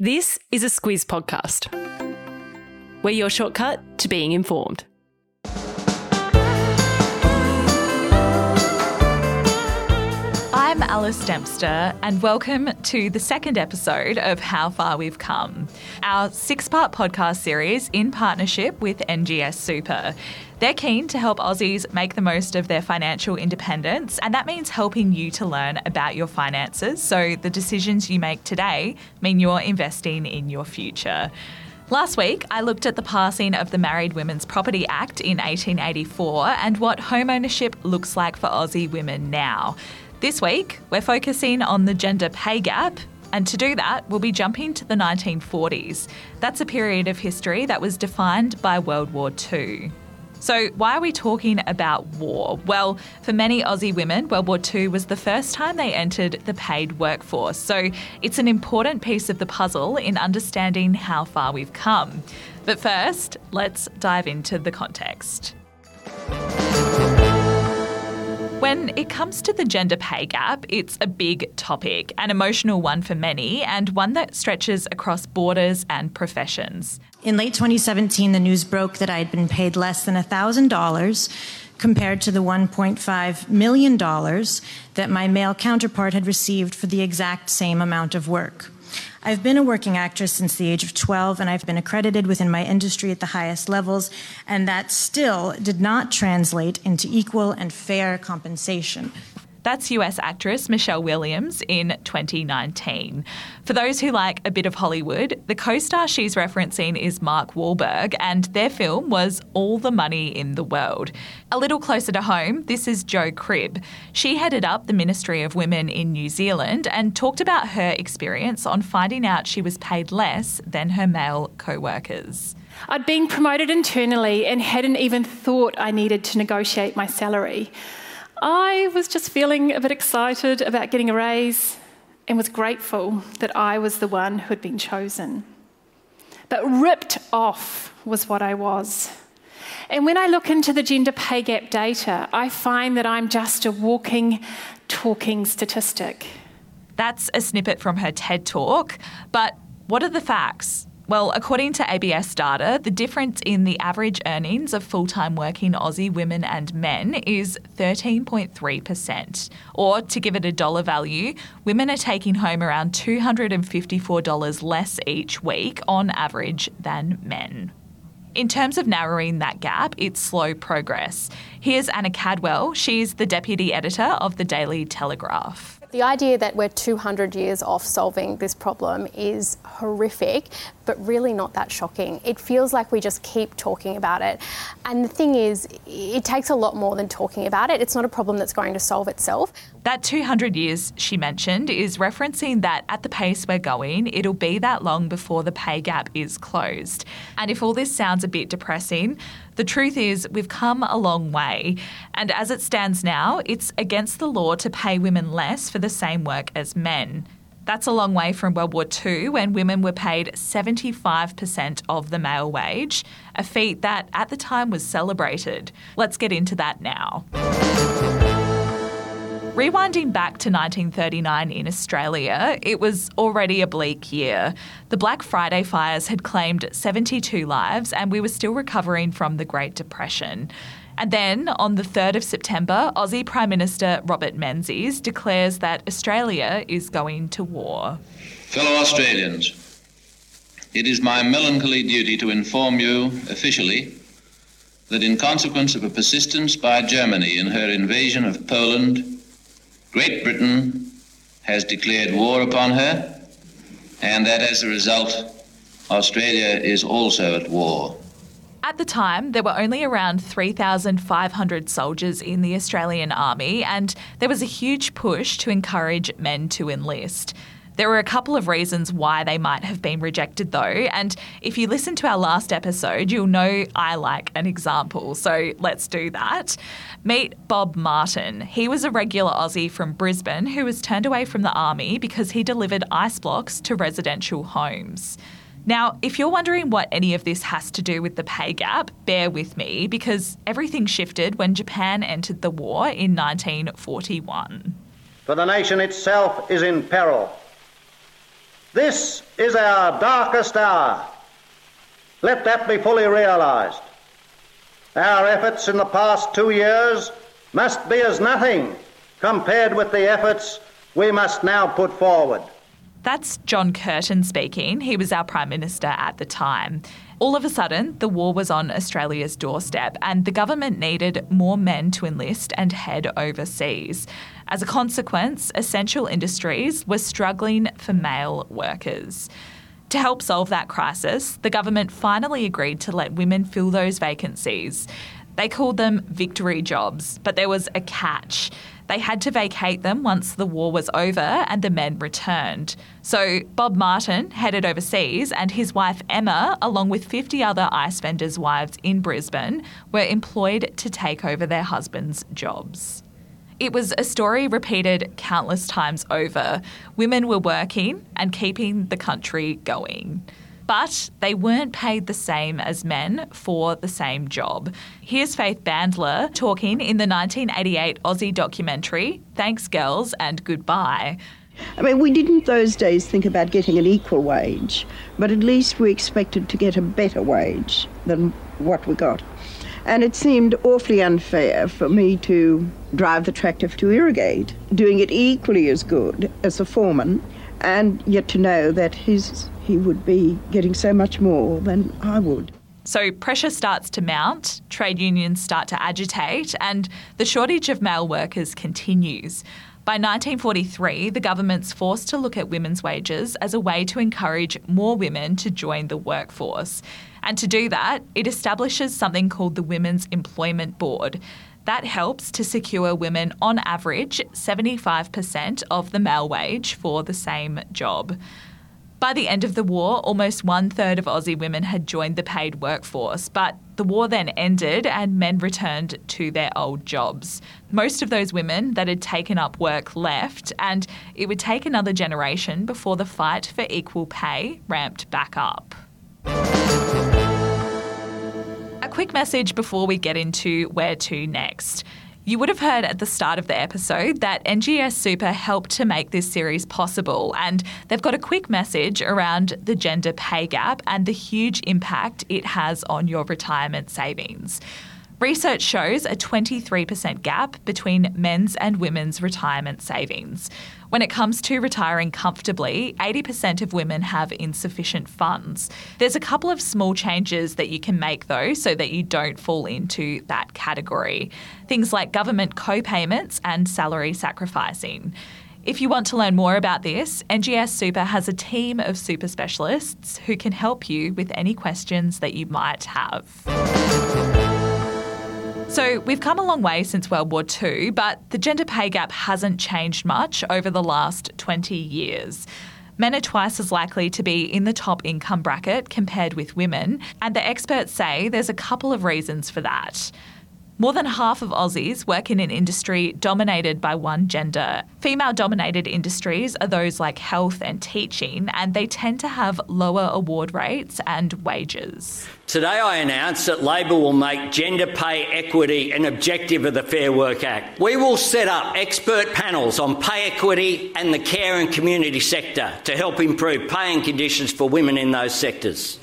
This is a Squiz podcast. We're your shortcut to being informed. Alice Dempster, and welcome to the second episode of How Far We've Come, our six part podcast series in partnership with NGS Super. They're keen to help Aussies make the most of their financial independence, and that means helping you to learn about your finances so the decisions you make today mean you're investing in your future. Last week, I looked at the passing of the Married Women's Property Act in 1884 and what home ownership looks like for Aussie women now. This week, we're focusing on the gender pay gap. And to do that, we'll be jumping to the 1940s. That's a period of history that was defined by World War II. So, why are we talking about war? Well, for many Aussie women, World War II was the first time they entered the paid workforce. So, it's an important piece of the puzzle in understanding how far we've come. But first, let's dive into the context. When it comes to the gender pay gap, it's a big topic, an emotional one for many, and one that stretches across borders and professions. In late 2017, the news broke that I had been paid less than $1,000 compared to the $1.5 million that my male counterpart had received for the exact same amount of work. I've been a working actress since the age of 12, and I've been accredited within my industry at the highest levels, and that still did not translate into equal and fair compensation. That's US actress Michelle Williams in 2019. For those who like a bit of Hollywood, the co star she's referencing is Mark Wahlberg, and their film was All the Money in the World. A little closer to home, this is Jo Cribb. She headed up the Ministry of Women in New Zealand and talked about her experience on finding out she was paid less than her male co workers. I'd been promoted internally and hadn't even thought I needed to negotiate my salary. I was just feeling a bit excited about getting a raise and was grateful that I was the one who had been chosen. But ripped off was what I was. And when I look into the gender pay gap data, I find that I'm just a walking, talking statistic. That's a snippet from her TED talk. But what are the facts? Well, according to ABS data, the difference in the average earnings of full time working Aussie women and men is 13.3%. Or to give it a dollar value, women are taking home around $254 less each week on average than men. In terms of narrowing that gap, it's slow progress. Here's Anna Caldwell. She's the deputy editor of the Daily Telegraph. The idea that we're 200 years off solving this problem is horrific, but really not that shocking. It feels like we just keep talking about it. And the thing is, it takes a lot more than talking about it. It's not a problem that's going to solve itself. That 200 years she mentioned is referencing that at the pace we're going, it'll be that long before the pay gap is closed. And if all this sounds a bit depressing, the truth is, we've come a long way, and as it stands now, it's against the law to pay women less for the same work as men. That's a long way from World War II when women were paid 75% of the male wage, a feat that at the time was celebrated. Let's get into that now. Rewinding back to 1939 in Australia, it was already a bleak year. The Black Friday fires had claimed 72 lives, and we were still recovering from the Great Depression. And then on the 3rd of September, Aussie Prime Minister Robert Menzies declares that Australia is going to war. Fellow Australians, it is my melancholy duty to inform you officially that in consequence of a persistence by Germany in her invasion of Poland, Great Britain has declared war upon her, and that as a result, Australia is also at war. At the time, there were only around 3,500 soldiers in the Australian Army, and there was a huge push to encourage men to enlist. There were a couple of reasons why they might have been rejected, though, and if you listen to our last episode, you'll know I like an example, so let's do that. Meet Bob Martin. He was a regular Aussie from Brisbane who was turned away from the army because he delivered ice blocks to residential homes. Now, if you're wondering what any of this has to do with the pay gap, bear with me because everything shifted when Japan entered the war in 1941. For the nation itself is in peril. This is our darkest hour. Let that be fully realized. Our efforts in the past two years must be as nothing compared with the efforts we must now put forward. That's John Curtin speaking. He was our Prime Minister at the time. All of a sudden, the war was on Australia's doorstep, and the government needed more men to enlist and head overseas. As a consequence, essential industries were struggling for male workers. To help solve that crisis, the government finally agreed to let women fill those vacancies. They called them victory jobs, but there was a catch. They had to vacate them once the war was over and the men returned. So Bob Martin headed overseas, and his wife Emma, along with 50 other ice vendors' wives in Brisbane, were employed to take over their husbands' jobs. It was a story repeated countless times over. Women were working and keeping the country going but they weren't paid the same as men for the same job. Here's Faith Bandler talking in the 1988 Aussie documentary, Thanks Girls and Goodbye. I mean, we didn't those days think about getting an equal wage, but at least we expected to get a better wage than what we got. And it seemed awfully unfair for me to drive the tractor to irrigate, doing it equally as good as a foreman, and yet to know that his he would be getting so much more than I would. So pressure starts to mount, trade unions start to agitate, and the shortage of male workers continues. By 1943, the government's forced to look at women's wages as a way to encourage more women to join the workforce. And to do that, it establishes something called the Women's Employment Board. That helps to secure women, on average, 75% of the male wage for the same job. By the end of the war, almost one third of Aussie women had joined the paid workforce, but the war then ended and men returned to their old jobs. Most of those women that had taken up work left, and it would take another generation before the fight for equal pay ramped back up. A quick message before we get into where to next. You would have heard at the start of the episode that NGS Super helped to make this series possible, and they've got a quick message around the gender pay gap and the huge impact it has on your retirement savings. Research shows a 23% gap between men's and women's retirement savings. When it comes to retiring comfortably, 80% of women have insufficient funds. There's a couple of small changes that you can make though so that you don't fall into that category. Things like government co payments and salary sacrificing. If you want to learn more about this, NGS Super has a team of super specialists who can help you with any questions that you might have. So we've come a long way since World War II, but the gender pay gap hasn't changed much over the last 20 years. Men are twice as likely to be in the top income bracket compared with women, and the experts say there's a couple of reasons for that. More than half of Aussies work in an industry dominated by one gender. Female dominated industries are those like health and teaching, and they tend to have lower award rates and wages. Today, I announce that Labor will make gender pay equity an objective of the Fair Work Act. We will set up expert panels on pay equity and the care and community sector to help improve pay and conditions for women in those sectors.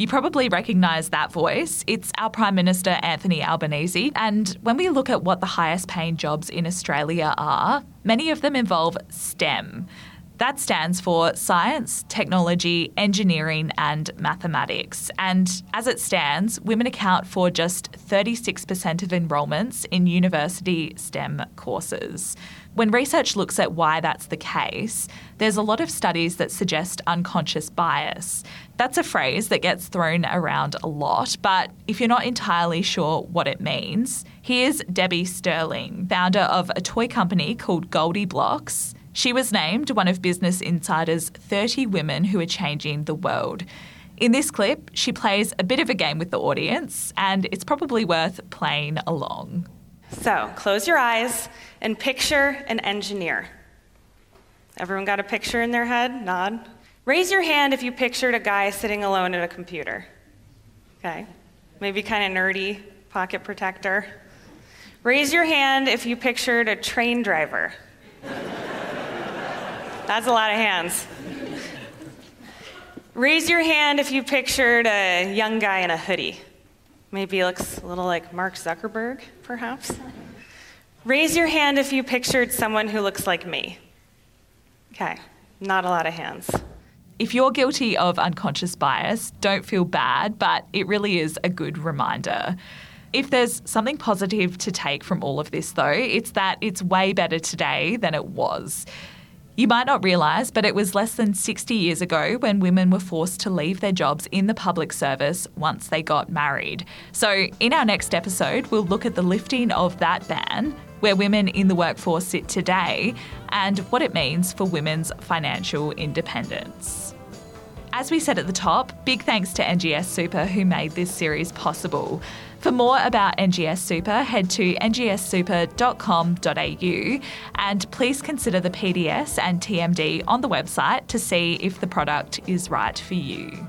You probably recognise that voice. It's our Prime Minister, Anthony Albanese. And when we look at what the highest paying jobs in Australia are, many of them involve STEM. That stands for Science, Technology, Engineering, and Mathematics. And as it stands, women account for just 36% of enrolments in university STEM courses. When research looks at why that's the case, there's a lot of studies that suggest unconscious bias. That's a phrase that gets thrown around a lot, but if you're not entirely sure what it means, here's Debbie Sterling, founder of a toy company called GoldieBlox. She was named one of Business Insider's 30 women who are changing the world. In this clip, she plays a bit of a game with the audience, and it's probably worth playing along. So, close your eyes and picture an engineer. Everyone got a picture in their head? Nod. Raise your hand if you pictured a guy sitting alone at a computer. Okay. Maybe kind of nerdy, pocket protector. Raise your hand if you pictured a train driver. That's a lot of hands. Raise your hand if you pictured a young guy in a hoodie. Maybe looks a little like Mark Zuckerberg, perhaps. Raise your hand if you pictured someone who looks like me. Okay, not a lot of hands. If you're guilty of unconscious bias, don't feel bad, but it really is a good reminder. If there's something positive to take from all of this, though, it's that it's way better today than it was. You might not realise, but it was less than 60 years ago when women were forced to leave their jobs in the public service once they got married. So, in our next episode, we'll look at the lifting of that ban, where women in the workforce sit today, and what it means for women's financial independence. As we said at the top, big thanks to NGS Super who made this series possible. For more about NGS Super, head to ngssuper.com.au and please consider the PDS and TMD on the website to see if the product is right for you.